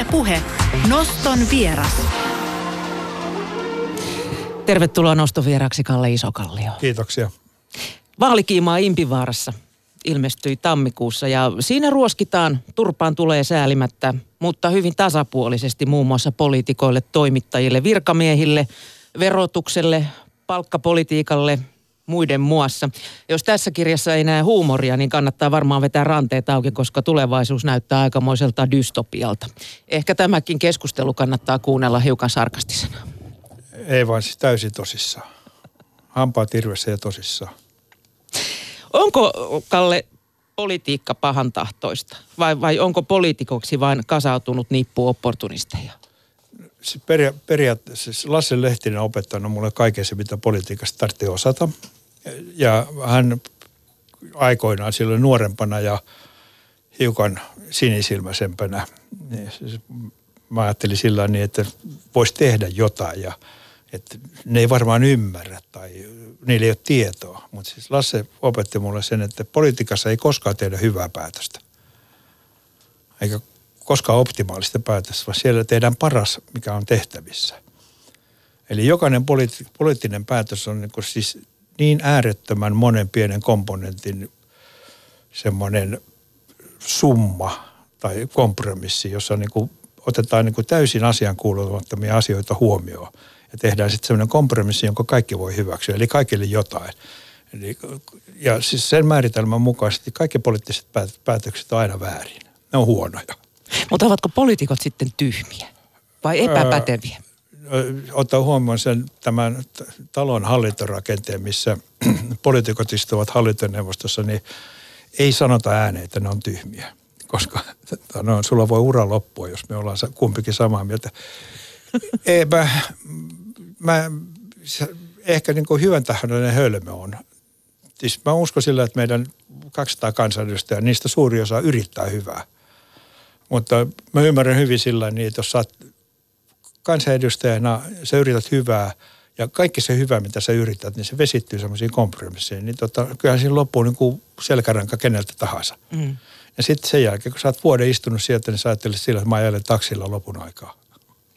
Ylepuhe Noston vieras. Tervetuloa nostovieraksi Kalle Isokallio. Kiitoksia. Vaalikiimaa Impivaarassa ilmestyi tammikuussa ja siinä ruoskitaan, turpaan tulee säälimättä, mutta hyvin tasapuolisesti muun muassa poliitikoille, toimittajille, virkamiehille, verotukselle, palkkapolitiikalle, muiden muassa. Jos tässä kirjassa ei näe huumoria, niin kannattaa varmaan vetää ranteet auki, koska tulevaisuus näyttää aikamoiselta dystopialta. Ehkä tämäkin keskustelu kannattaa kuunnella hiukan sarkastisena. Ei vaan siis täysin tosissaan. Hampaat irvessä ja tosissaan. Onko, Kalle, politiikka pahan tahtoista? Vai, vai onko poliitikoksi vain kasautunut nippu opportunisteja? Peria- periaatteessa siis Lasse Lehtinen on opettanut mulle kaiken se, mitä politiikasta tarvitsee osata. Ja hän aikoinaan silloin nuorempana ja hiukan sinisilmäisempänä, niin mä ajattelin sillä niin, että voisi tehdä jotain ja että ne ei varmaan ymmärrä tai niillä ei ole tietoa. Mutta siis Lasse opetti mulle sen, että politiikassa ei koskaan tehdä hyvää päätöstä. Eikä koskaan optimaalista päätöstä, vaan siellä tehdään paras, mikä on tehtävissä. Eli jokainen poliitt- poliittinen päätös on niin siis niin äärettömän monen pienen komponentin semmoinen summa tai kompromissi, jossa niin kuin otetaan niin kuin täysin asian kuulumattomia asioita huomioon ja tehdään sitten semmoinen kompromissi, jonka kaikki voi hyväksyä, eli kaikille jotain. Eli, ja siis sen määritelmän mukaisesti kaikki poliittiset päätökset on aina väärin. Ne on huonoja. Mutta ovatko poliitikot sitten tyhmiä vai epäpäteviä? Ottaa huomioon sen tämän talon hallintorakenteen, missä poliitikot istuvat hallintoneuvostossa, niin ei sanota ääneen, että ne on tyhmiä. Koska no, sulla voi ura loppua, jos me ollaan kumpikin samaa mieltä. Ei, mä, mä ehkä niin kuin hyvän tahdollinen hölmö on. Siis mä uskon sillä, että meidän 200 kansanedustajaa, niistä suuri osa yrittää hyvää. Mutta mä ymmärrän hyvin sillä niin, että jos sä kansanedustajana, sä yrität hyvää ja kaikki se hyvä, mitä sä yrität, niin se vesittyy semmoisiin kompromisseihin. Niin tota, kyllähän siinä loppuu niin kuin selkäranka keneltä tahansa. Mm. Ja sitten sen jälkeen, kun sä oot vuoden istunut sieltä, niin sä ajattelet sillä, että mä ajelen taksilla lopun aikaa.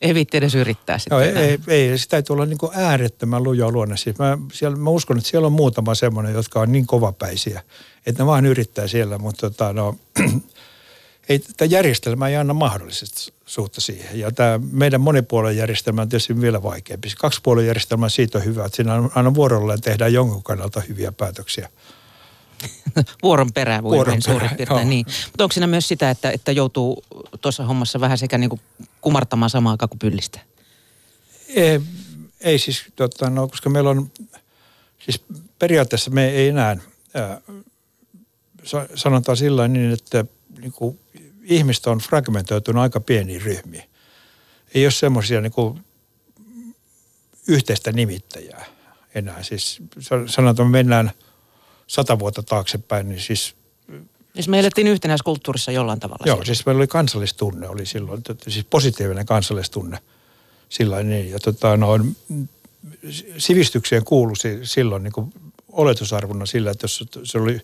Ei viitti edes yrittää sitten. No, ei, ei, ei, sitä täytyy olla niin kuin äärettömän luja luonne. Siis mä, siellä, mä uskon, että siellä on muutama semmoinen, jotka on niin kovapäisiä, että ne vaan yrittää siellä, mutta tota, no, ei, tämä järjestelmä ei anna mahdollisuutta siihen. Ja tämä meidän monipuolen järjestelmä on tietysti vielä vaikeampi. Kaksipuolen järjestelmä siitä on hyvä, että siinä aina vuorolleen tehdään jonkun kannalta hyviä päätöksiä. Vuoron perään voi Vuoron suurin piirtein, niin. Mutta onko siinä myös sitä, että, että joutuu tuossa hommassa vähän sekä niin kuin kumartamaan samaan aikaan kuin pyllistä? Ei, ei siis, tota, no, koska meillä on, siis periaatteessa me ei enää, ää, sanotaan sillä niin, että niin kuin, ihmistä on fragmentoitunut aika pieniin ryhmiin. Ei ole semmoisia niin kuin, yhteistä nimittäjää enää. Siis sanotaan, että me mennään sata vuotta taaksepäin, niin siis Siis me elettiin yhtenäiskulttuurissa jollain tavalla. Joo, siellä. siis meillä oli kansallistunne, oli silloin, siis positiivinen kansallistunne sillä niin. Ja tota, no, sivistykseen kuului silloin niin kuin oletusarvona sillä, että jos se oli,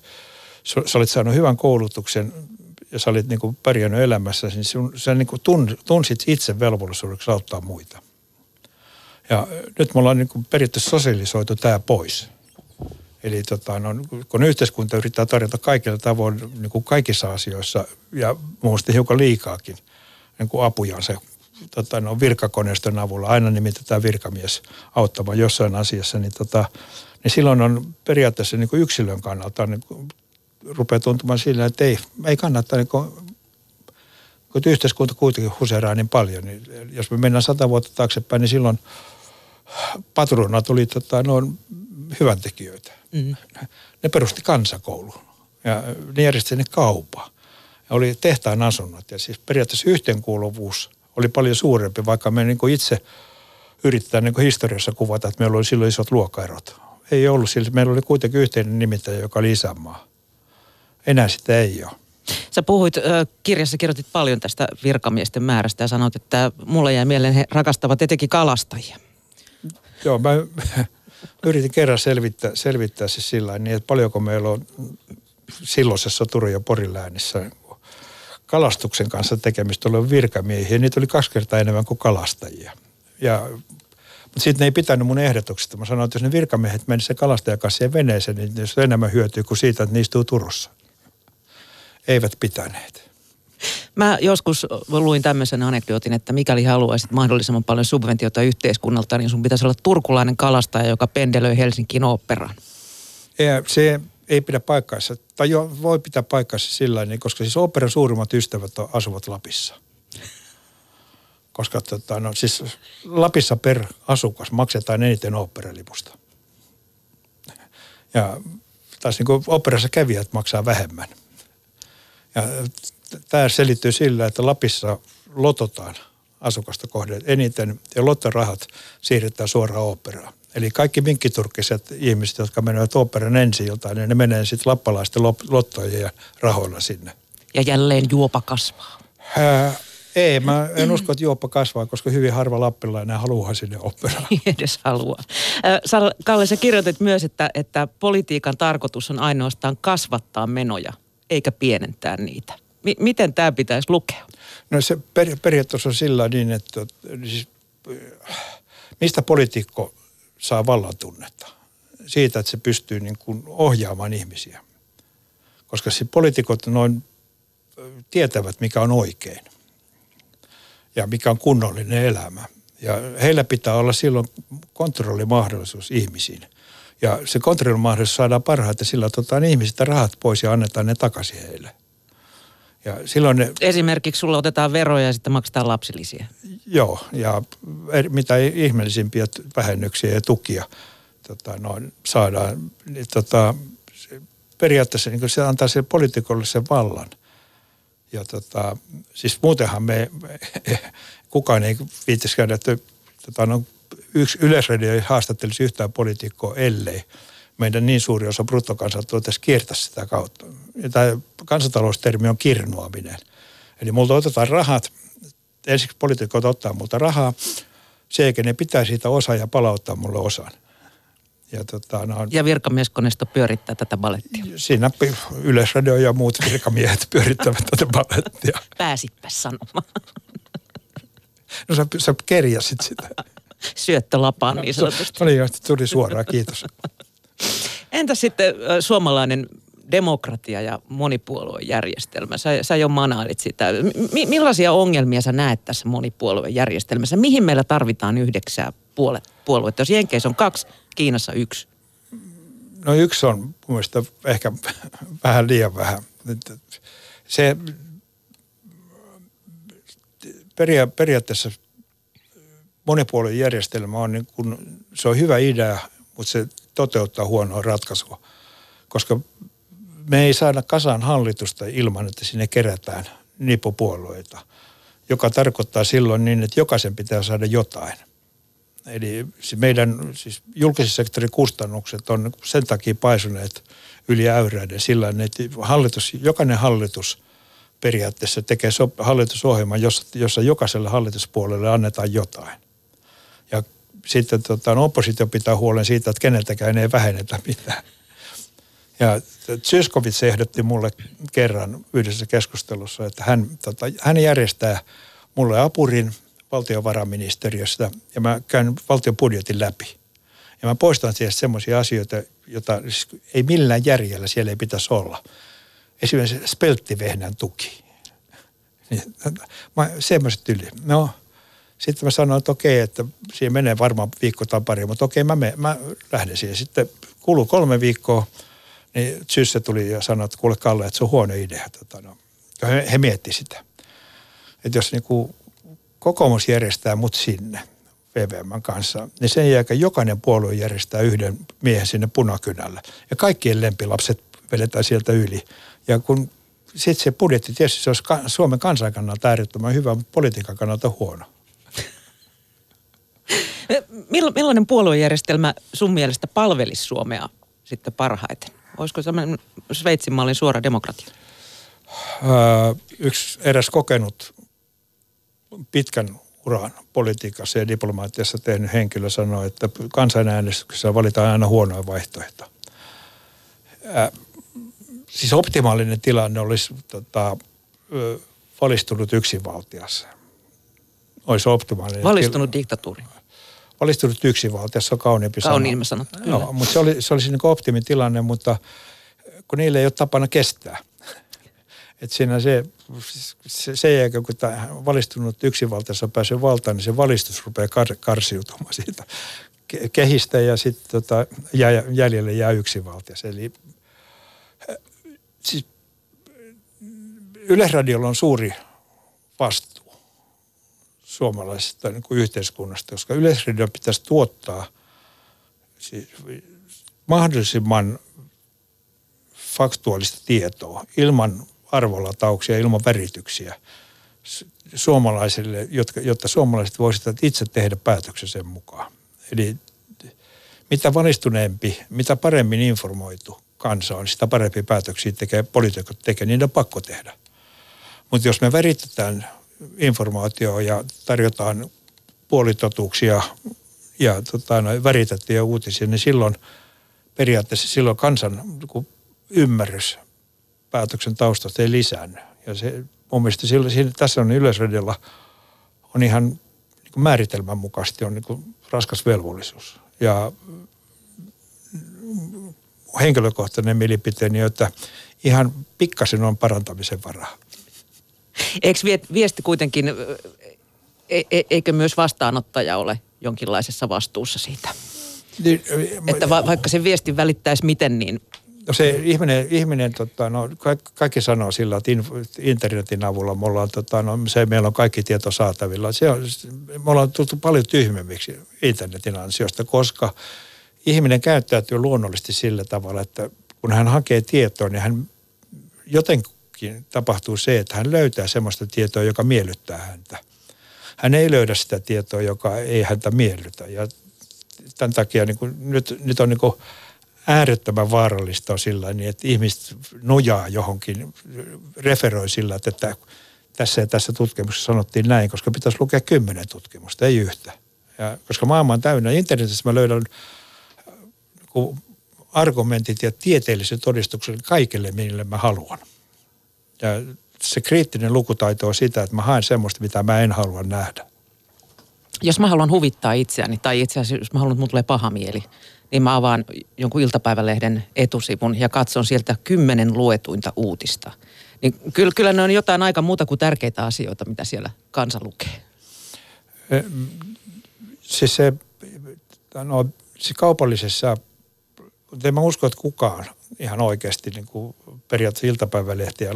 sä olit saanut hyvän koulutuksen ja sä olit niin kuin pärjännyt elämässä, niin sun, sä niin kuin tunsit itse velvollisuudeksi auttaa muita. Ja nyt me ollaan niin kuin periaatteessa sosialisoitu tämä pois. Eli tota, no, kun yhteiskunta yrittää tarjota kaikilla tavoin niin kuin kaikissa asioissa ja muusta hiukan liikaakin niin kuin apujansa tota, no, virkakoneiston avulla, aina nimitetään virkamies auttamaan jossain asiassa, niin, tota, niin silloin on periaatteessa niin kuin yksilön kannalta niin kuin, rupeaa tuntumaan sillä, että ei, ei kannata niin kuin, kun yhteiskunta kuitenkin huseraa niin paljon, niin jos me mennään sata vuotta taaksepäin, niin silloin patruunat oli tota, no, hyvän tekijöitä. Mm. Ne perusti kansakoulun ja ne järjesti ne kaupa. Ja oli tehtaan asunnot ja siis periaatteessa yhteenkuuluvuus oli paljon suurempi, vaikka me niin itse yritetään niin historiassa kuvata, että meillä oli silloin isot luokkaerot. Ei ollut sillä, meillä oli kuitenkin yhteinen nimittäjä, joka oli isänmaa. Enää sitä ei ole. Sä puhuit, kirjassa kirjoitit paljon tästä virkamiesten määrästä ja sanoit, että mulle jäi mieleen he rakastavat etenkin kalastajia. Joo, mä yritin kerran selvittää, selvittää se sillä niin, että paljonko meillä on silloisessa Turun ja Porin läänissä kalastuksen kanssa tekemistä oli virkamiehiä. Niitä oli kaksi kertaa enemmän kuin kalastajia. Ja, mutta sitten ne ei pitänyt mun ehdotuksesta. Mä sanoin, että jos ne virkamiehet menisivät se kalastajan kanssa siihen veneeseen, niin se enemmän hyötyy kuin siitä, että ne istuu Turussa. Eivät pitäneet. Mä joskus luin tämmöisen anekdootin, että mikäli haluaisit mahdollisimman paljon subventiota yhteiskunnalta, niin sun pitäisi olla turkulainen kalastaja, joka pendelöi Helsinkiin oopperaan. Se ei pidä paikkaansa, tai jo voi pitää paikkaansa sillä niin, koska siis operan suurimmat ystävät asuvat Lapissa. Koska tota, no, siis Lapissa per asukas maksetaan eniten operalipusta. Ja taas niin kuin operassa kävijät maksaa vähemmän. Ja tämä selittyy sillä, että Lapissa lototaan asukasta kohden eniten ja lottorahat siirretään suoraan operaan. Eli kaikki minkkiturkkiset ihmiset, jotka menevät operan ensi iltaan, niin ne menee sitten lappalaisten lottojen rahoilla sinne. Ja jälleen juopa kasvaa. Ää, ei, mä en usko, että juoppa kasvaa, koska hyvin harva lappilainen haluaa sinne operaan. edes haluaa. Kalle, sä kirjoitit myös, että, että politiikan tarkoitus on ainoastaan kasvattaa menoja, eikä pienentää niitä. M- miten tämä pitäisi lukea? No se per, periaatteessa on sillä niin, että siis, mistä poliitikko saa vallan tunnetta? Siitä, että se pystyy niin kuin ohjaamaan ihmisiä. Koska siis poliitikot noin tietävät, mikä on oikein ja mikä on kunnollinen elämä. Ja heillä pitää olla silloin kontrollimahdollisuus ihmisiin. Ja se kontrollimahdollisuus saadaan parhaiten sillä, että otetaan ihmisistä rahat pois ja annetaan ne takaisin heille. Ja silloin ne, Esimerkiksi sulla otetaan veroja ja sitten maksetaan lapsilisiä. Joo, ja mitä ihmeellisimpiä vähennyksiä ja tukia tota, noin, saadaan. Niin, tota, periaatteessa niin se antaa sille poliitikolle sen vallan. Ja tota, siis muutenhan me, kukaan ei viittisi käydä, että tota, no, yksi yleisradio ei haastattelisi yhtään poliitikkoa, ellei meidän niin suuri osa bruttokansantuotteesta kiertää sitä kautta. Tämä kansantaloustermi on kirnuaminen. Eli multa otetaan rahat, ensiksi poliitikot ottaa multa rahaa, se eikä ne pitää siitä osaa ja palauttaa mulle osan. Ja, tota, no, ja virkamieskonesto pyörittää tätä balettia. Siinä Yleisradio ja muut virkamiehet pyörittävät tätä balettia. Pääsipä sanomaan. No sä, sä kerjäsit sitä. Syöttölapaan niin sanotusti. No niin, tuli suoraan, kiitos. Entä sitten suomalainen demokratia ja monipuoluejärjestelmä? Sä, sä jo manailit sitä. M- millaisia ongelmia sä näet tässä monipuoluejärjestelmässä? Mihin meillä tarvitaan yhdeksää puole- puoluetta? Jos Jenkeissä on kaksi, Kiinassa yksi. No yksi on mun mielestä ehkä vähän liian vähän. Se peria- periaatteessa monipuoluejärjestelmä on niin kun, se on hyvä idea, mutta se toteuttaa huonoa ratkaisua. Koska me ei saada kasaan hallitusta ilman, että sinne kerätään nipupuolueita, joka tarkoittaa silloin niin, että jokaisen pitää saada jotain. Eli meidän siis julkisen sektorin kustannukset on sen takia paisuneet yli äyräiden sillä että hallitus, jokainen hallitus periaatteessa tekee hallitusohjelman, jossa, jossa jokaiselle hallituspuolelle annetaan jotain. Sitten tota, no oppositio pitää huolen siitä, että keneltäkään ei vähennetä mitään. Ja Zyskowicz ehdotti mulle kerran yhdessä keskustelussa, että hän, tota, hän järjestää mulle apurin valtiovarainministeriöstä ja mä käyn valtion budjetin läpi. Ja mä poistan siellä semmoisia asioita, joita siis ei millään järjellä siellä ei pitäisi olla. Esimerkiksi spelttivehnän tuki. Niin, semmoiset yli. No, sitten mä sanoin, että okei, että siihen menee varmaan viikko tai pari, mutta okei, mä, me, mä lähden siihen. Sitten kului kolme viikkoa, niin Sysse tuli ja sanoi, että kuule Kalle, että se on huono idea. Tota, no. he, he mietti sitä. Että jos niinku kokoomus järjestää mut sinne VVM kanssa, niin sen jälkeen jokainen puolue järjestää yhden miehen sinne punakynälle. Ja kaikkien lempilapset vedetään sieltä yli. Ja kun sitten se budjetti, tietysti se olisi Suomen kansan kannalta äärettömän hyvä, mutta politiikan kannalta huono. Millainen puoluejärjestelmä sun mielestä palvelisi Suomea sitten parhaiten? Olisiko sellainen Sveitsin mallin suora demokratia? Öö, yksi eräs kokenut pitkän uran politiikassa ja diplomaatiassa tehnyt henkilö sanoi, että kansanäänestyksessä valitaan aina huonoja vaihtoehtoja. Öö, siis optimaalinen tilanne olisi tota, valistunut yksinvaltias. Olisi optimaalinen. Valistunut diktatuuri. Valistunut yksinvaltias, se on kauniimpi Kauniimmin sanottu, kyllä. Joo, mutta se, oli, se olisi niin optimitilanne, mutta kun niille ei ole tapana kestää. että siinä se, se, sen jälkeen, kun tämä valistunut yksinvaltias on päässyt valtaan, niin se valistus rupeaa kar, karsiutumaan siitä kehistä ja sitten tota, jäljelle jää yksinvaltias. Eli siis Yleisradiolla on suuri vastuu suomalaisesta niin kuin yhteiskunnasta, koska Yleisradio pitäisi tuottaa siis mahdollisimman faktuaalista tietoa ilman arvolatauksia, ilman värityksiä suomalaisille, jotka, jotta suomalaiset voisivat itse tehdä päätöksen sen mukaan. Eli mitä valistuneempi, mitä paremmin informoitu kansa on, sitä parempi päätöksiä tekee, poliitikot tekee, niin on pakko tehdä. Mutta jos me väritetään informaatioa ja tarjotaan puolitotuuksia ja tota, no, väritettyjä uutisia, niin silloin periaatteessa silloin kansan ymmärrys päätöksen taustasta ei lisäänny. Ja se, mun mielestä silloin, siinä, tässä on Yleisradiolla on ihan niin kuin määritelmän mukaisesti on niin kuin raskas velvollisuus. Ja henkilökohtainen mielipiteeni, että ihan pikkasen on parantamisen varaa. Eikö viesti kuitenkin, e, e, eikö myös vastaanottaja ole jonkinlaisessa vastuussa siitä? Niin, että va, vaikka se viesti välittäisi miten, niin... No se ihminen, ihminen tota, no, kaikki sanoo sillä, että internetin avulla me ollaan, tota, no, se, meillä on kaikki tieto saatavilla. Se on, me ollaan tultu paljon tyhmemmiksi internetin ansiosta, koska ihminen käyttäytyy luonnollisesti sillä tavalla, että kun hän hakee tietoa, niin hän jotenkin tapahtuu se, että hän löytää sellaista tietoa, joka miellyttää häntä. Hän ei löydä sitä tietoa, joka ei häntä miellytä. Ja tämän takia niin kuin, nyt, nyt on niin kuin äärettömän vaarallista sillä niin, että ihmiset nojaa johonkin, referoi sillä, että tässä ja tässä tutkimuksessa sanottiin näin, koska pitäisi lukea kymmenen tutkimusta, ei yhtä. Ja, koska maailma on täynnä. Internetissä mä löydän niin argumentit ja tieteelliset todistukset kaikille, mille mä haluan. Ja se kriittinen lukutaito on sitä, että mä haen semmoista, mitä mä en halua nähdä. Jos mä haluan huvittaa itseäni, tai itse asiassa jos mä haluan, että tulee paha mieli, niin mä avaan jonkun iltapäivälehden etusivun ja katson sieltä kymmenen luetuinta uutista. Niin kyllä, kyllä ne on jotain aika muuta kuin tärkeitä asioita, mitä siellä kansa lukee. Siis se, no, se kaupallisessa, en mä usko, että kukaan ihan oikeasti niin kuin periaatteessa iltapäivälehtiä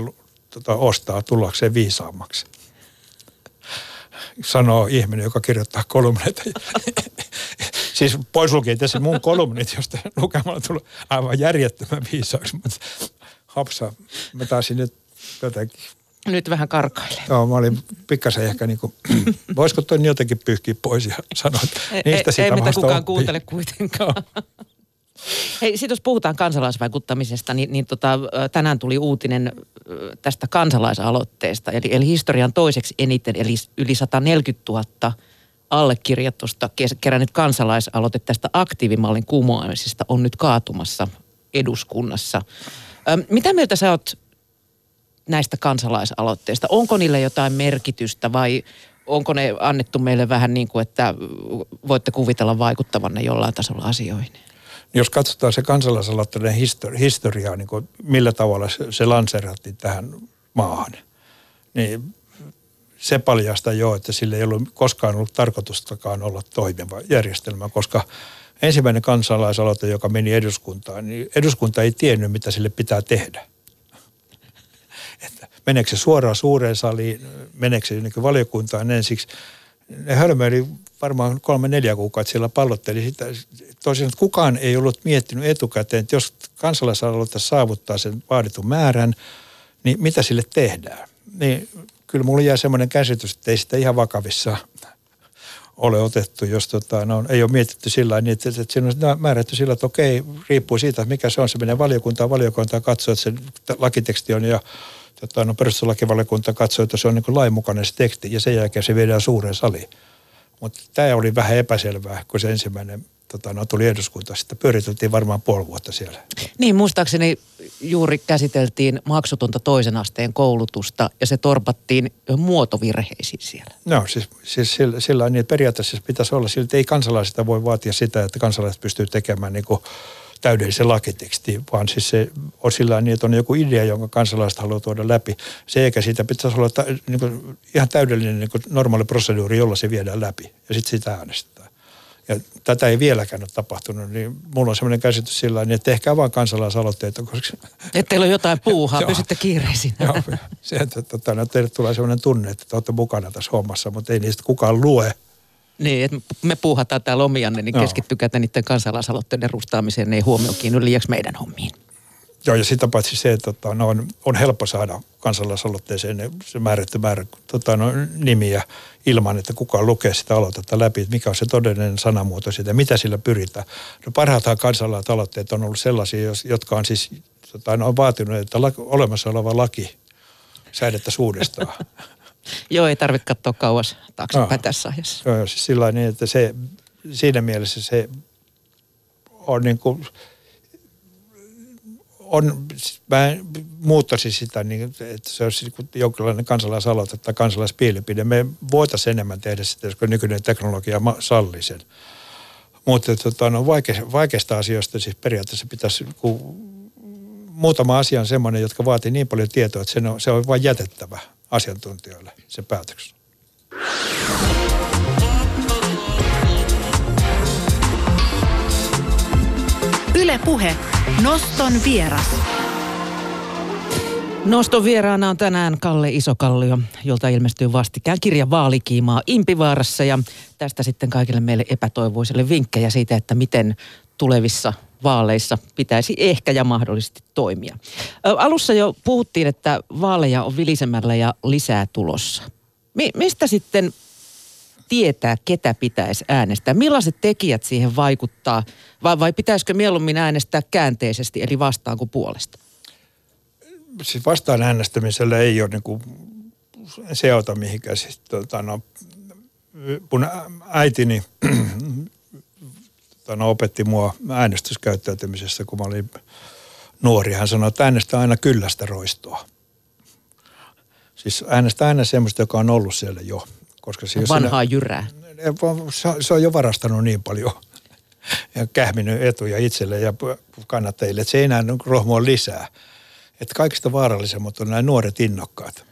tota, ostaa tullakseen viisaammaksi. Sanoo ihminen, joka kirjoittaa kolumneita. siis pois lukien tässä mun kolumnit, josta lukemalla tulee aivan järjettömän viisaaksi. Mutta hapsa, mä taisin nyt jotenkin nyt vähän karkaille. Joo, mä olin pikkasen ehkä niin kuin, voisiko toi jotenkin pyyhkiä pois ja sanoa, että niistä ei, sitä ei mitä kukaan kuuntele kuitenkaan. Hei, sitten jos puhutaan kansalaisvaikuttamisesta, niin, niin tota, tänään tuli uutinen tästä kansalaisaloitteesta. Eli, eli historian toiseksi eniten, eli yli 140 000 allekirjoitusta kerännyt kansalaisaloite tästä aktiivimallin kumoamisesta on nyt kaatumassa eduskunnassa. Mitä mieltä sä oot näistä kansalaisaloitteista? Onko niille jotain merkitystä vai onko ne annettu meille vähän niin kuin, että voitte kuvitella vaikuttavanne jollain tasolla asioihin? Jos katsotaan se kansalaisaloitteiden histori- historiaa, niin kuin millä tavalla se, se lanseerattiin tähän maahan, niin se paljastaa jo, että sillä ei ollut koskaan ollut tarkoitustakaan olla toimiva järjestelmä, koska ensimmäinen kansalaisaloite, joka meni eduskuntaan, niin eduskunta ei tiennyt, mitä sille pitää tehdä. Että meneekö se suoraan suureen saliin, meneekö se niin valiokuntaan ensiksi. Ne hölmöili varmaan kolme neljä kuukautta siellä pallotteli sitä. Toisin, että kukaan ei ollut miettinyt etukäteen, että jos kansalaisaloite saavuttaa sen vaaditun määrän, niin mitä sille tehdään. Niin kyllä mulla jää semmoinen käsitys, että ei sitä ihan vakavissa ole otettu, jos tota, no, ei ole mietitty sillä niin, että, että siinä on määrätty sillä, että okei, riippuu siitä, mikä se on. Se menee valiokuntaan, valiokuntaan katsoo, että se lakiteksti on ja tota, no, perustuslakivaliokunta katsoo, että se on niin lainmukainen se teksti ja sen jälkeen se viedään suureen saliin. Mutta tämä oli vähän epäselvää, kun se ensimmäinen tota, no, tuli eduskunta. Sitten pyöriteltiin varmaan puoli vuotta siellä. Niin, muistaakseni juuri käsiteltiin maksutonta toisen asteen koulutusta ja se torpattiin muotovirheisiin siellä. No siis, siis sillä, sillä niin, että periaatteessa pitäisi olla sillä, että ei kansalaisilta voi vaatia sitä, että kansalaiset pystyy tekemään niin kuin täydellisen lakiteksti, vaan siis se on sillä niin, että on joku idea, jonka kansalaiset haluaa tuoda läpi. Se eikä siitä pitäisi olla ta, niin kuin, ihan täydellinen niin kuin normaali proseduuri, jolla se viedään läpi ja sitten sitä äänestetään. Ja tätä ei vieläkään ole tapahtunut, niin mulla on sellainen käsitys sillä niin että tehkää vaan kansalaisaloitteita, koska... Että teillä on jotain puuhaa, pysytte kiireisin. Joo, se, että tota, no, teille tulee sellainen tunne, että te olette mukana tässä hommassa, mutta ei niistä kukaan lue. Niin, että me puuhataan täällä omianne, niin keskittykää niiden kansalaisaloitteiden rustaamiseen, ne ei huomioon kiinni liiaksi meidän hommiin. Joo, ja sitä paitsi se, että tota, no, on, on helppo saada kansalaisaloitteeseen se määrätty määrä tota, no, nimiä ilman, että kukaan lukee sitä aloitetta läpi, että mikä on se todellinen sanamuoto siitä, mitä sillä pyritään. No parhaathan kansalaisaloitteet on ollut sellaisia, jotka on siis tota, no, on vaatinut, että la, olemassa oleva laki säädettäisiin uudestaan. Joo, ei tarvitse katsoa kauas taaksepäin tässä ajassa. Joo, siis sillä niin, että se, siinä mielessä se on niin kuin, on, mä muuttaisin sitä, niin, että se olisi niin jonkinlainen kansalaisaloite tai kansalaispiilipide. Me voitaisiin enemmän tehdä sitä, koska nykyinen teknologia sallii sen. Mutta tota, no, vaike, vaikeista asioista siis periaatteessa pitäisi, kun muutama asia on semmoinen, jotka vaatii niin paljon tietoa, että se on, se on vain jätettävä asiantuntijoille se päätöksen. Yle Puhe. Noston vieras. Noston vieraana on tänään Kalle Isokallio, jolta ilmestyy vastikään kirja Vaalikiimaa Impivaarassa ja tästä sitten kaikille meille epätoivoisille vinkkejä siitä, että miten tulevissa vaaleissa pitäisi ehkä ja mahdollisesti toimia. Alussa jo puhuttiin, että vaaleja on vilisemällä ja lisää tulossa. Mi- mistä sitten tietää, ketä pitäisi äänestää? Millaiset tekijät siihen vaikuttaa? Vai, vai pitäisikö mieluummin äänestää käänteisesti, eli vastaan kuin puolesta? Siis vastaan äänestämisellä ei ole niin kuin seota mihinkään. Siis, tota, no, mun äitini no, opetti mua äänestyskäyttäytymisessä, kun mä olin nuori. Hän sanoi, että äänestä aina kyllästä roistoa. Siis äänestä aina semmoista, joka on ollut siellä jo. Koska se Vanhaa siinä, jyrää. Se on jo varastanut niin paljon ja kähminyt etuja itselle ja kannattajille, että se ei enää rohmoa lisää. Että kaikista vaarallisemmat on nämä nuoret innokkaat.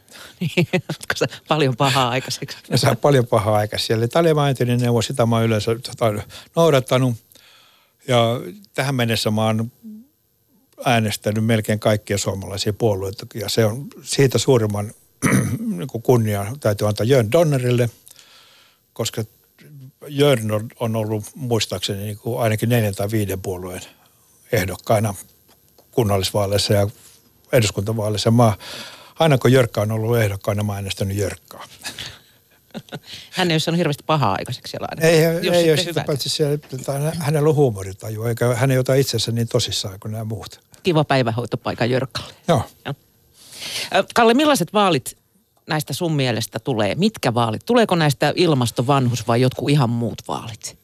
paljon pahaa aikaiseksi. Ne saa paljon pahaa aikaiseksi. Eli Taliban neuvo, sitä mä oon yleensä tota, noudattanut. Ja tähän mennessä mä oon äänestänyt melkein kaikkia suomalaisia puolueita. Ja se on siitä suurimman niin kunnia täytyy antaa Jörn Donnerille, koska Jörn on ollut muistaakseni niin kuin ainakin neljän tai viiden puolueen ehdokkaina kunnallisvaaleissa ja eduskuntavaaleissa. Mä, aina kun Jörkka on ollut ehdokkaana, mä äänestänyt Jörkkaa. Hän ei ole saanut hirveästi pahaa aikaiseksi siellä aina. Ei, ei, ei ole sitä paitsi siellä, hänellä on huumoritaju, eikä hän ei ota itsensä niin tosissaan kuin nämä muut. Kiva päivähoitopaikka Jörkkalle. Joo. Joo. Kalle, millaiset vaalit näistä sun mielestä tulee? Mitkä vaalit? Tuleeko näistä ilmastovanhus vai jotkut ihan muut vaalit?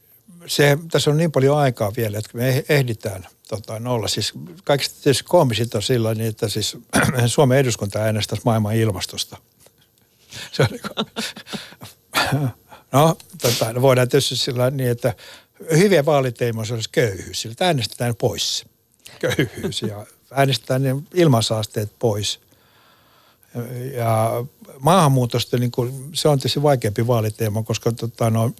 Se, tässä on niin paljon aikaa vielä, että me ehditään tota, olla. Siis kaikista tietysti koomisit on sillä niin, että siis Suomen eduskunta äänestäisi maailman ilmastosta. Se on niin no, tota, no voidaan tietysti sillä niin, että hyviä vaaliteimoja olisi köyhyys. Sillä äänestetään pois köyhyys ja äänestetään ne ilmansaasteet pois. Ja maahanmuutosta niin kuin, se on tietysti vaikeampi vaaliteema, koska tota, no,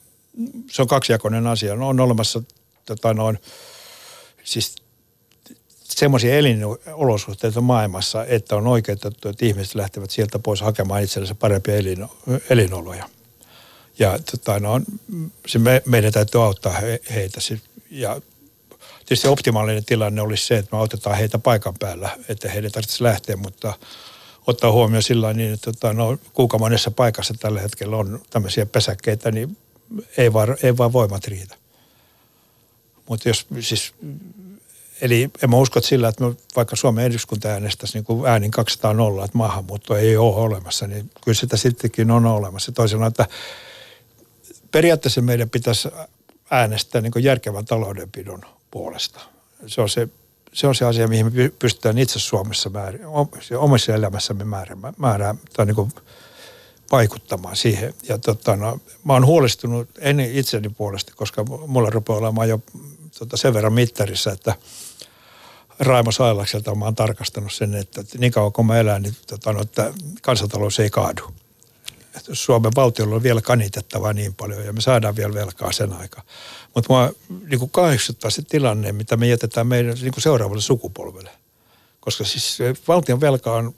se on kaksijakoinen asia. No, on olemassa tota, no, siis semmoisia elinolosuhteita maailmassa, että on oikeutettu, että ihmiset lähtevät sieltä pois hakemaan itsellensä parempia elin, elinoloja. Ja tota, no, se me, meidän täytyy auttaa he, heitä. Ja tietysti optimaalinen tilanne olisi se, että me autetaan heitä paikan päällä, että heidän tarvitsisi lähteä, mutta ottaa huomioon sillä niin, että tota, no, kuinka monessa paikassa tällä hetkellä on tämmöisiä pesäkkeitä, niin ei vaan, ei vaan voimat riitä. Mutta jos siis, eli en mä usko että sillä, että vaikka Suomen eduskunta äänestäisi niin kuin äänin 200 nolla, että maahanmuutto ei ole olemassa, niin kyllä sitä sittenkin on olemassa. Toisena, että periaatteessa meidän pitäisi äänestää niin järkevän taloudenpidon puolesta. Se on se, se on se asia, mihin me pystytään itse Suomessa määrä, omassa elämässämme määrää, määrää tai niin kuin vaikuttamaan siihen. Ja tota, no, mä oon huolestunut en itseni puolesta, koska mulla rupeaa olemaan jo tota, sen verran mittarissa, että Raimo Sailakselta mä oon tarkastanut sen, että niin kauan kun mä elän, niin tota, no, että kansantalous ei kaadu. Että Suomen valtiolla on vielä kanitettavaa niin paljon ja me saadaan vielä velkaa sen aikaa. Mutta mua niin kuin kahdeksantaa se tilanne, mitä me jätetään meidän niin kuin seuraavalle sukupolvelle. Koska siis valtion velka on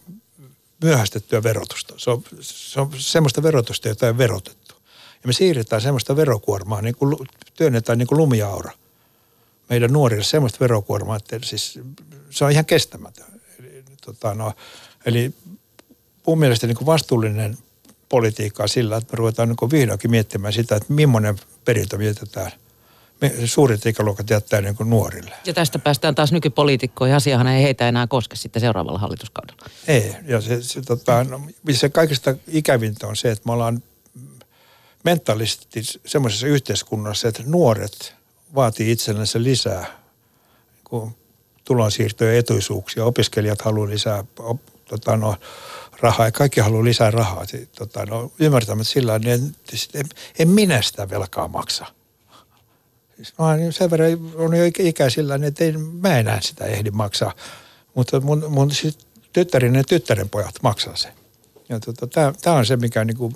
myöhästettyä verotusta. Se on, se on semmoista verotusta, jota ei verotettu. Ja me siirretään semmoista verokuormaa, niin kuin työnnetään niin kuin lumiaura meidän nuorille semmoista verokuormaa, että siis se on ihan kestämätön. Eli, tota, no, eli mun mielestä niin kuin vastuullinen politiikkaa sillä, että me ruvetaan niin vihdoinkin miettimään sitä, että millainen perintö vietetään – me, suuret ikäluokat jättää niin kuin nuorille. Ja tästä päästään taas nykypoliitikkoihin. Asiahan ei heitä enää koske sitten seuraavalla hallituskaudella. Ei. Ja se, se, tota, no, se kaikista ikävintä on se, että me ollaan mentaalisesti semmoisessa yhteiskunnassa, että nuoret vaatii itsellensä lisää niin tulonsiirtoja etuisuuksia. Opiskelijat haluaa lisää op, tota, no, rahaa ja kaikki haluaa lisää rahaa. Tota, no, ymmärtämättä sillä tavalla, niin en, en minä sitä velkaa maksa – Olen sen verran on jo ikä sillä että ei, mä enää sitä ehdi maksaa. Mutta mun, mun siis tyttärin ja tyttären pojat maksaa sen. Ja tota, tämä on se, mikä niinku,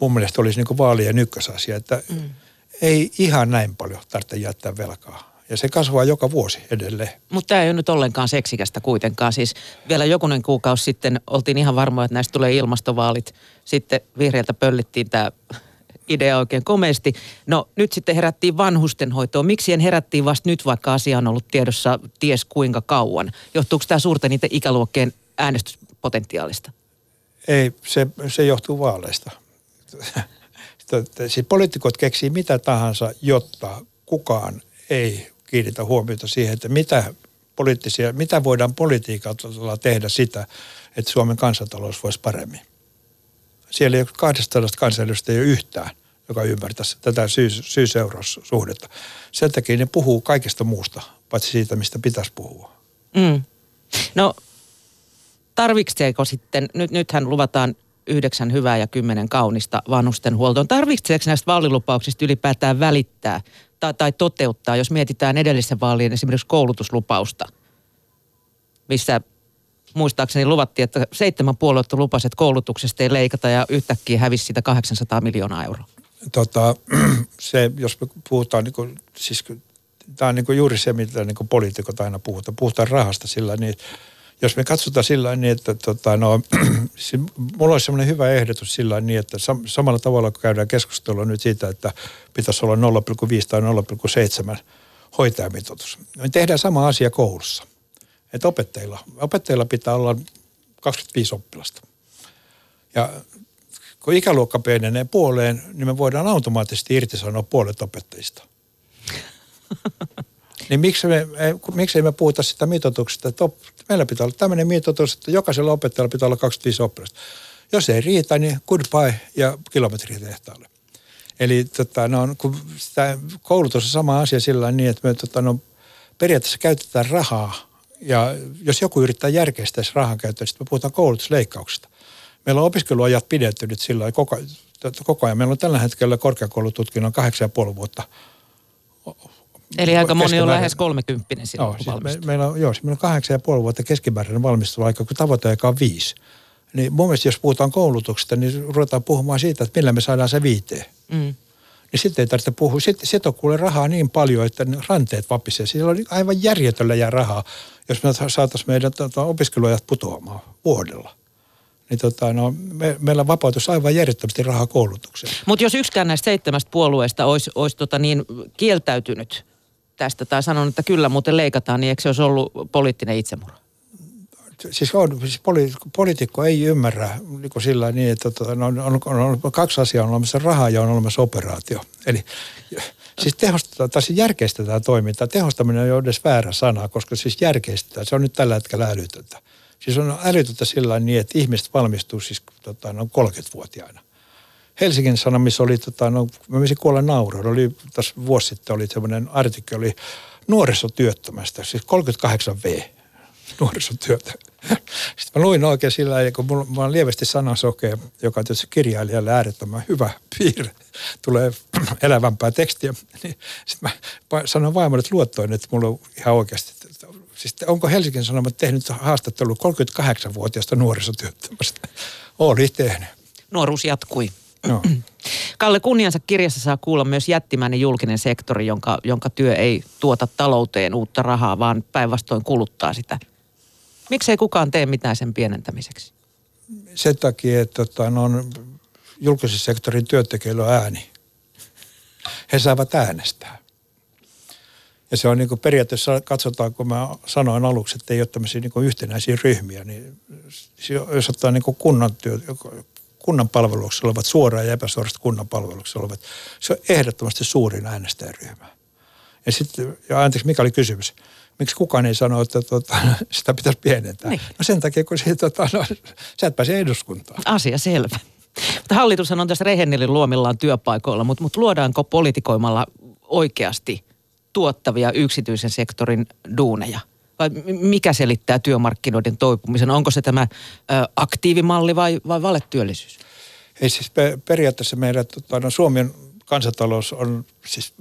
mun mielestä olisi niinku vaalien ykkösasia, että mm. ei ihan näin paljon tarvitse jättää velkaa. Ja se kasvaa joka vuosi edelleen. Mutta tämä ei ole nyt ollenkaan seksikästä kuitenkaan. Siis vielä jokunen kuukausi sitten oltiin ihan varmoja, että näistä tulee ilmastovaalit. Sitten vihreältä pöllittiin tämä idea oikein komeasti. No nyt sitten herättiin vanhustenhoitoon. Miksi en herättiin vasta nyt, vaikka asia on ollut tiedossa ties kuinka kauan? Johtuuko tämä suurten niiden ikäluokkien äänestyspotentiaalista? Ei, se, se johtuu vaaleista. siis poliitikot keksii mitä tahansa, jotta kukaan ei kiinnitä huomiota siihen, että mitä, poliittisia, mitä voidaan politiikalla tehdä sitä, että Suomen kansantalous voisi paremmin siellä ei ole 200 kansanedustajaa ei ole yhtään, joka ymmärtäisi tätä syy, syy-seuraussuhdetta. Sen takia ne puhuu kaikesta muusta, paitsi siitä, mistä pitäisi puhua. Mm. No, tarvitseeko sitten, nyt, nythän luvataan yhdeksän hyvää ja kymmenen kaunista vanhusten huoltoon. Tarvitseeko näistä vaalilupauksista ylipäätään välittää tai, tai toteuttaa, jos mietitään edellisen vaalien esimerkiksi koulutuslupausta, missä muistaakseni luvattiin, että seitsemän puoluetta lupasi, että koulutuksesta ei leikata ja yhtäkkiä hävisi sitä 800 miljoonaa euroa. Tota, se, jos me puhutaan, niin kuin, siis tämä on niin kuin juuri se, mitä niin kuin poliitikot aina puhutaan. Puhutaan rahasta sillä niin, jos me katsotaan sillä niin, että tota, no, mulla olisi sellainen hyvä ehdotus sillä niin, että sam- samalla tavalla kun käydään keskustelua nyt siitä, että pitäisi olla 0,5 tai 0,7 hoitajamitoitus. Me tehdään sama asia koulussa että opettajilla, opettajilla pitää olla 25 oppilasta. Ja kun ikäluokka pienenee puoleen, niin me voidaan automaattisesti irtisanoa puolet opettajista. niin miksi me, miksi me puhuta sitä mitoituksesta, että op, meillä pitää olla tämmöinen mitoitus, että jokaisella opettajalla pitää olla 25 oppilasta. Jos ei riitä, niin goodbye ja kilometritehtaalle. Eli tota, no, kun sitä koulutus on sama asia sillä niin, että me tota, no, periaatteessa käytetään rahaa ja jos joku yrittää järkeistää rahan käyttöä, sitten me puhutaan koulutusleikkauksista. Meillä on opiskeluajat pidettynyt sillä koko, koko ajan. Meillä on tällä hetkellä korkeakoulututkinnon kahdeksan ja puoli vuotta. Eli aika moni on lähes kolmekymppinen silloin, kun siis me, meillä on, joo, siis meillä on kahdeksan ja puoli vuotta keskimääräinen valmisteluaika, kun tavoiteaika on viisi. Niin mun mielestä, jos puhutaan koulutuksesta, niin ruvetaan puhumaan siitä, että millä me saadaan se viiteen. Mm niin sitten ei tarvitse puhua. Sitten, sitten on kuule rahaa niin paljon, että ranteet vapisee. Siellä on aivan järjetöntä jää rahaa, jos me saataisiin meidän tota, opiskeluajat putoamaan vuodella. Niin tota, no, me, meillä vapautus aivan järjettömästi rahaa koulutukseen. Mutta jos yksikään näistä seitsemästä puolueesta olisi, olisi tota niin kieltäytynyt tästä tai sanonut, että kyllä muuten leikataan, niin eikö se olisi ollut poliittinen itsemurha? Siis, on, siis poli, poliitikko ei ymmärrä niin kuin sillä niin, että tota, on, on, on, on, kaksi asiaa on olemassa rahaa ja on olemassa operaatio. Eli siis tehostetaan, tai siis järkeistetään toimintaa. Tehostaminen ei ole edes väärä sana, koska siis järkeistetään. Se on nyt tällä hetkellä älytöntä. Siis on älytöntä sillä niin, että ihmiset valmistuu siis tota, noin 30-vuotiaana. Helsingin Sanomissa oli, tota, no, mä menisin kuolla nauroon. Oli, tässä vuosi sitten oli semmoinen artikkeli nuorisotyöttömästä, siis 38V nuorisotyötä. Sitten mä luin oikein sillä tavalla, kun mulla, mä olen lievästi sanasokea, joka on tietysti kirjailijalle äärettömän hyvä piirre, tulee elävämpää tekstiä, niin sitten mä sanon vaimolle, että luottoin, että mulla on ihan oikeasti, siis onko Helsingin Sanomat tehnyt haastattelu 38-vuotiaasta nuorisotyöttömästä? Oli tehnyt. Nuoruus jatkui. No. Kalle Kunniansa kirjassa saa kuulla myös jättimäinen julkinen sektori, jonka, jonka työ ei tuota talouteen uutta rahaa, vaan päinvastoin kuluttaa sitä. Miksei kukaan tee mitään sen pienentämiseksi? Sen takia, että tota, no, julkisen sektorin työntekijöillä on ääni. He saavat äänestää. Ja se on niin kuin periaatteessa, katsotaan, kun mä sanoin aluksi, että ei ole tämmöisiä niin yhtenäisiä ryhmiä, niin jos ottaa niin kuin kunnan työ, kunnan palveluksessa olevat, suoraan ja epäsuorasti kunnan palveluksessa olevat, se on ehdottomasti suurin äänestäjäryhmä. Ja sitten, ja anteeksi, mikä oli kysymys? Miksi kukaan ei sano, että tuota, sitä pitäisi pienentää? Niin. No sen takia, kun siitä, tuota, no, sä et pääse eduskuntaan. Asia selvä. Mutta hallitus on tässä Rehennilin luomillaan työpaikoilla, mutta, mutta luodaanko politikoimalla oikeasti tuottavia yksityisen sektorin duuneja? Vai mikä selittää työmarkkinoiden toipumisen? Onko se tämä ö, aktiivimalli vai, vai valetyöllisyys? Ei siis periaatteessa meidän, tota, no Suomen kansantalous on, siis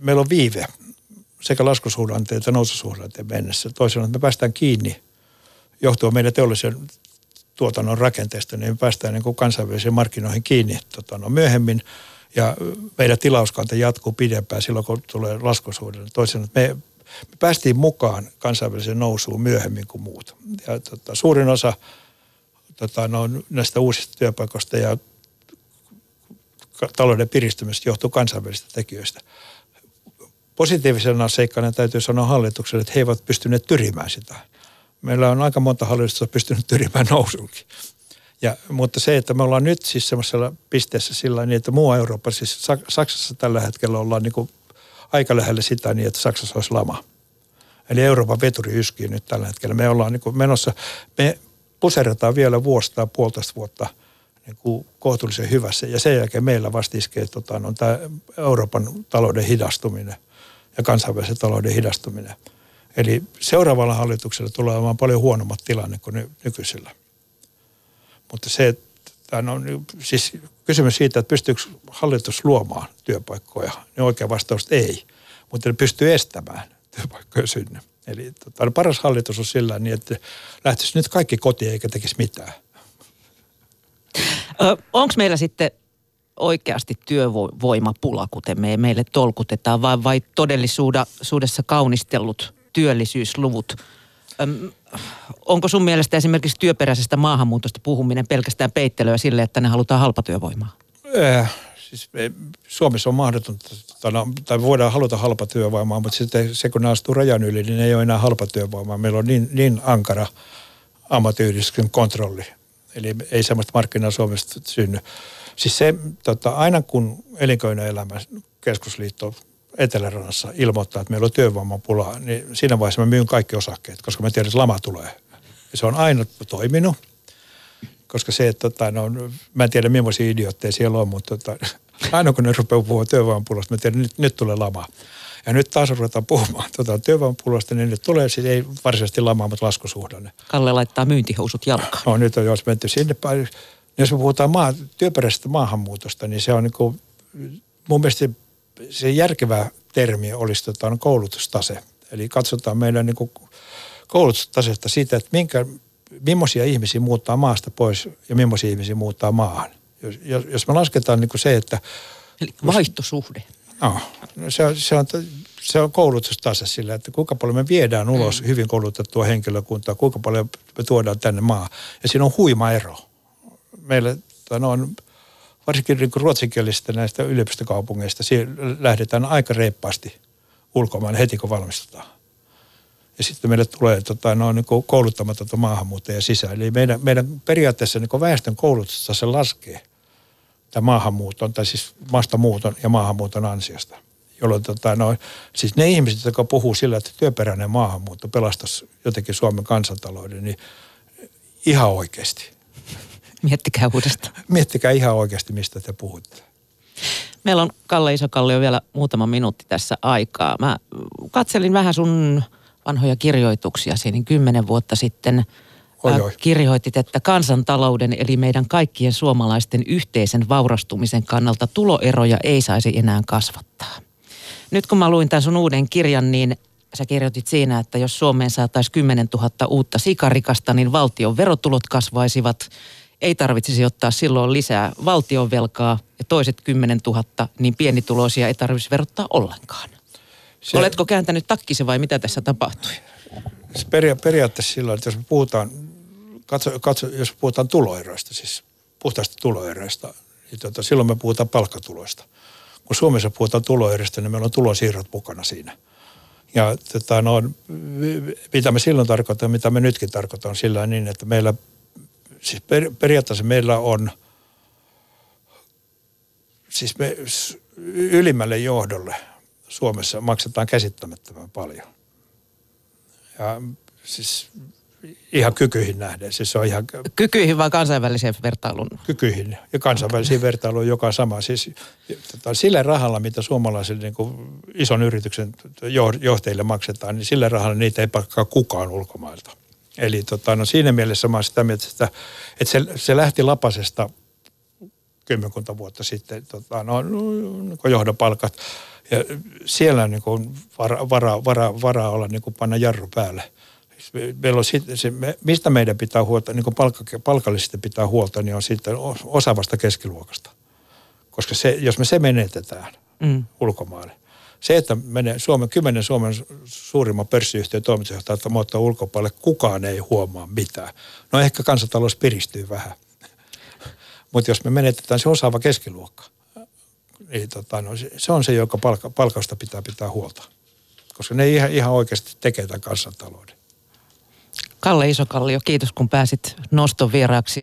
meillä on viive sekä laskusuhdanteen että noususuhdanteen mennessä. Toisaalta että me päästään kiinni johtuen meidän teollisen tuotannon rakenteesta, niin me päästään niin kuin kansainvälisiin markkinoihin kiinni tota, no, myöhemmin. Ja meidän tilauskanta jatkuu pidempään silloin, kun tulee laskusuhdanne. Toisaalta me me päästiin mukaan kansainväliseen nousuun myöhemmin kuin muut. Ja tota, suurin osa tota, no, näistä uusista työpaikoista ja talouden piristymistä johtuu kansainvälisistä tekijöistä. Positiivisena seikkana täytyy sanoa hallitukselle, että he eivät pystyneet tyrimään sitä. Meillä on aika monta hallitusta pystynyt tyrimään nousunkin. Ja, mutta se, että me ollaan nyt siis semmoisella pisteessä sillä niin, että muu Eurooppa, siis Saksassa tällä hetkellä ollaan niin kuin aika lähellä sitä niin, että Saksassa olisi lama. Eli Euroopan veturi yskii nyt tällä hetkellä. Me ollaan niin kuin menossa, me puserretaan vielä vuosi tai puolitoista vuotta niin kuin kohtuullisen hyvässä. Ja sen jälkeen meillä vasta iskee tota, on tämä Euroopan talouden hidastuminen ja kansainvälisen talouden hidastuminen. Eli seuraavalla hallituksella tulee olemaan paljon huonommat tilanne kuin ny- nykyisellä. Mutta se, että on siis kysymys siitä, että pystyykö hallitus luomaan työpaikkoja, niin oikea vastaus ei. Mutta ne pystyy estämään työpaikkoja synny. Eli tota, paras hallitus on sillä niin, että lähtisi nyt kaikki kotiin eikä tekisi mitään. Onko meillä sitten oikeasti työvoimapula, kuten me, meille tolkutetaan, vai, vai todellisuudessa kaunistellut työllisyysluvut? Öm, onko sun mielestä esimerkiksi työperäisestä maahanmuutosta puhuminen pelkästään peittelyä sille, että ne halutaan halpatyövoimaa? Äh, siis Suomessa on mahdotonta, tai, no, tai voidaan haluta halpatyövoimaa, mutta sitten se kun ne astuu rajan yli, niin ei ole enää halpatyövoimaa. Meillä on niin, niin ankara ammattiyhdistyksen kontrolli. Eli ei sellaista markkinaa Suomesta synny. Siis se, tota, aina kun elinkeinoelämä keskusliitto Etelärannassa ilmoittaa, että meillä on työvoimapulaa, niin siinä vaiheessa mä myyn kaikki osakkeet, koska mä tiedän, että lama tulee. Ja se on aina toiminut, koska se, että tota, no, mä en tiedä millaisia idiootteja siellä on, mutta tota, aina kun ne rupeaa puhumaan työvoimapulasta, mä tiedän, että nyt, nyt tulee lama. Ja nyt taas ruvetaan puhumaan tuota työvoimapulasta, niin nyt tulee siis ei varsinaisesti lama, mutta laskusuhdanne. Kalle laittaa myyntihousut jalkaan. No nyt on jos menty sinne päin. Jos me puhutaan maa, työperäisestä maahanmuutosta, niin se on niin kuin, mun mielestä se järkevä termi olisi tota, koulutustase. Eli katsotaan meidän niin kuin koulutustasesta siitä, että minkä, millaisia ihmisiä muuttaa maasta pois ja millaisia ihmisiä muuttaa maahan. Jos, jos me lasketaan niin kuin se, että... Eli vaihtosuhde. No, se, on, se, on, se on koulutustase sillä, että kuinka paljon me viedään ulos mm. hyvin koulutettua henkilökuntaa, kuinka paljon me tuodaan tänne maa. Ja siinä on huima ero. Meillä no, on varsinkin niin ruotsinkielisistä näistä yliopistokaupungeista, lähdetään aika reippaasti ulkomaan heti kun valmistutaan. Ja sitten meille tulee tota, no, niin kouluttamatonta maahanmuuttajia sisään. Eli meidän, meidän periaatteessa niin väestön koulutusta se laskee tämän maahanmuuton, tai siis maastamuuton ja maahanmuuton ansiosta. Jolloin tota, no, siis ne ihmiset, jotka puhuu sillä, että työperäinen maahanmuutto pelastaisi jotenkin Suomen kansantalouden, niin ihan oikeasti – Miettikää uudestaan. Miettikää ihan oikeasti, mistä te puhutte. Meillä on Kalle Isokallio vielä muutama minuutti tässä aikaa. Mä katselin vähän sun vanhoja kirjoituksia niin kymmenen vuotta sitten. Oi, oi. Kirjoitit, että kansantalouden eli meidän kaikkien suomalaisten yhteisen vaurastumisen kannalta tuloeroja ei saisi enää kasvattaa. Nyt kun mä luin tämän sun uuden kirjan, niin sä kirjoitit siinä, että jos Suomeen saataisiin 10 000 uutta sikarikasta, niin valtion verotulot kasvaisivat. Ei tarvitsisi ottaa silloin lisää valtion velkaa ja toiset 10 000, niin pienituloisia ei tarvitsisi verottaa ollenkaan. Se, Oletko kääntänyt takkisi vai mitä tässä tapahtui? Se peria- periaatteessa silloin, että jos me puhutaan, katso, katso, jos puhutaan tuloeroista, siis puhtaasti tuloeroista, niin tota, silloin me puhutaan palkkatuloista. Kun Suomessa puhutaan tuloeroista, niin meillä on tulosiirrot mukana siinä. Ja tota, no, mitä me silloin tarkoitamme, mitä me nytkin tarkoitamme sillä niin, että meillä, siis per, periaatteessa meillä on, siis me ylimmälle johdolle Suomessa maksetaan käsittämättömän paljon. Ja siis ihan kykyihin nähden. Siis on ihan... Kykyihin vai kansainväliseen vertailuun? Kykyihin ja kansainvälisiin vertailuun joka sama. Siis tota, sillä rahalla, mitä suomalaisille niin kuin ison yrityksen johtajille maksetaan, niin sillä rahalla niitä ei palkkaa kukaan ulkomailta. Eli tota, no siinä mielessä mä olen sitä mieltä, että, että se, se lähti lapasesta kymmenkunta vuotta sitten, tota, no, no, johdopalkat. Ja siellä on niin kuin vara, vara, vara, vara olla niin kuin panna jarru päälle. Meillä on sit, se, me, mistä meidän pitää huolta, niin kuin palkka, palkallisesti pitää huolta, niin on sitten osaavasta keskiluokasta. Koska se, jos me se menetetään mm. ulkomaille, se, että menee Suomen, kymmenen Suomen suurimman pörssiyhtiön toimitusjohtaja muuttaa ulkopuolelle, kukaan ei huomaa mitään. No ehkä kansantalous piristyy vähän. Mutta jos me menetetään se osaava keskiluokka, niin tota, no, se on se, joka palka, palkausta pitää pitää huolta. Koska ne ihan, ihan oikeasti tekee tämän kansantalouden. Kalle Isokallio, kiitos kun pääsit noston vieraaksi.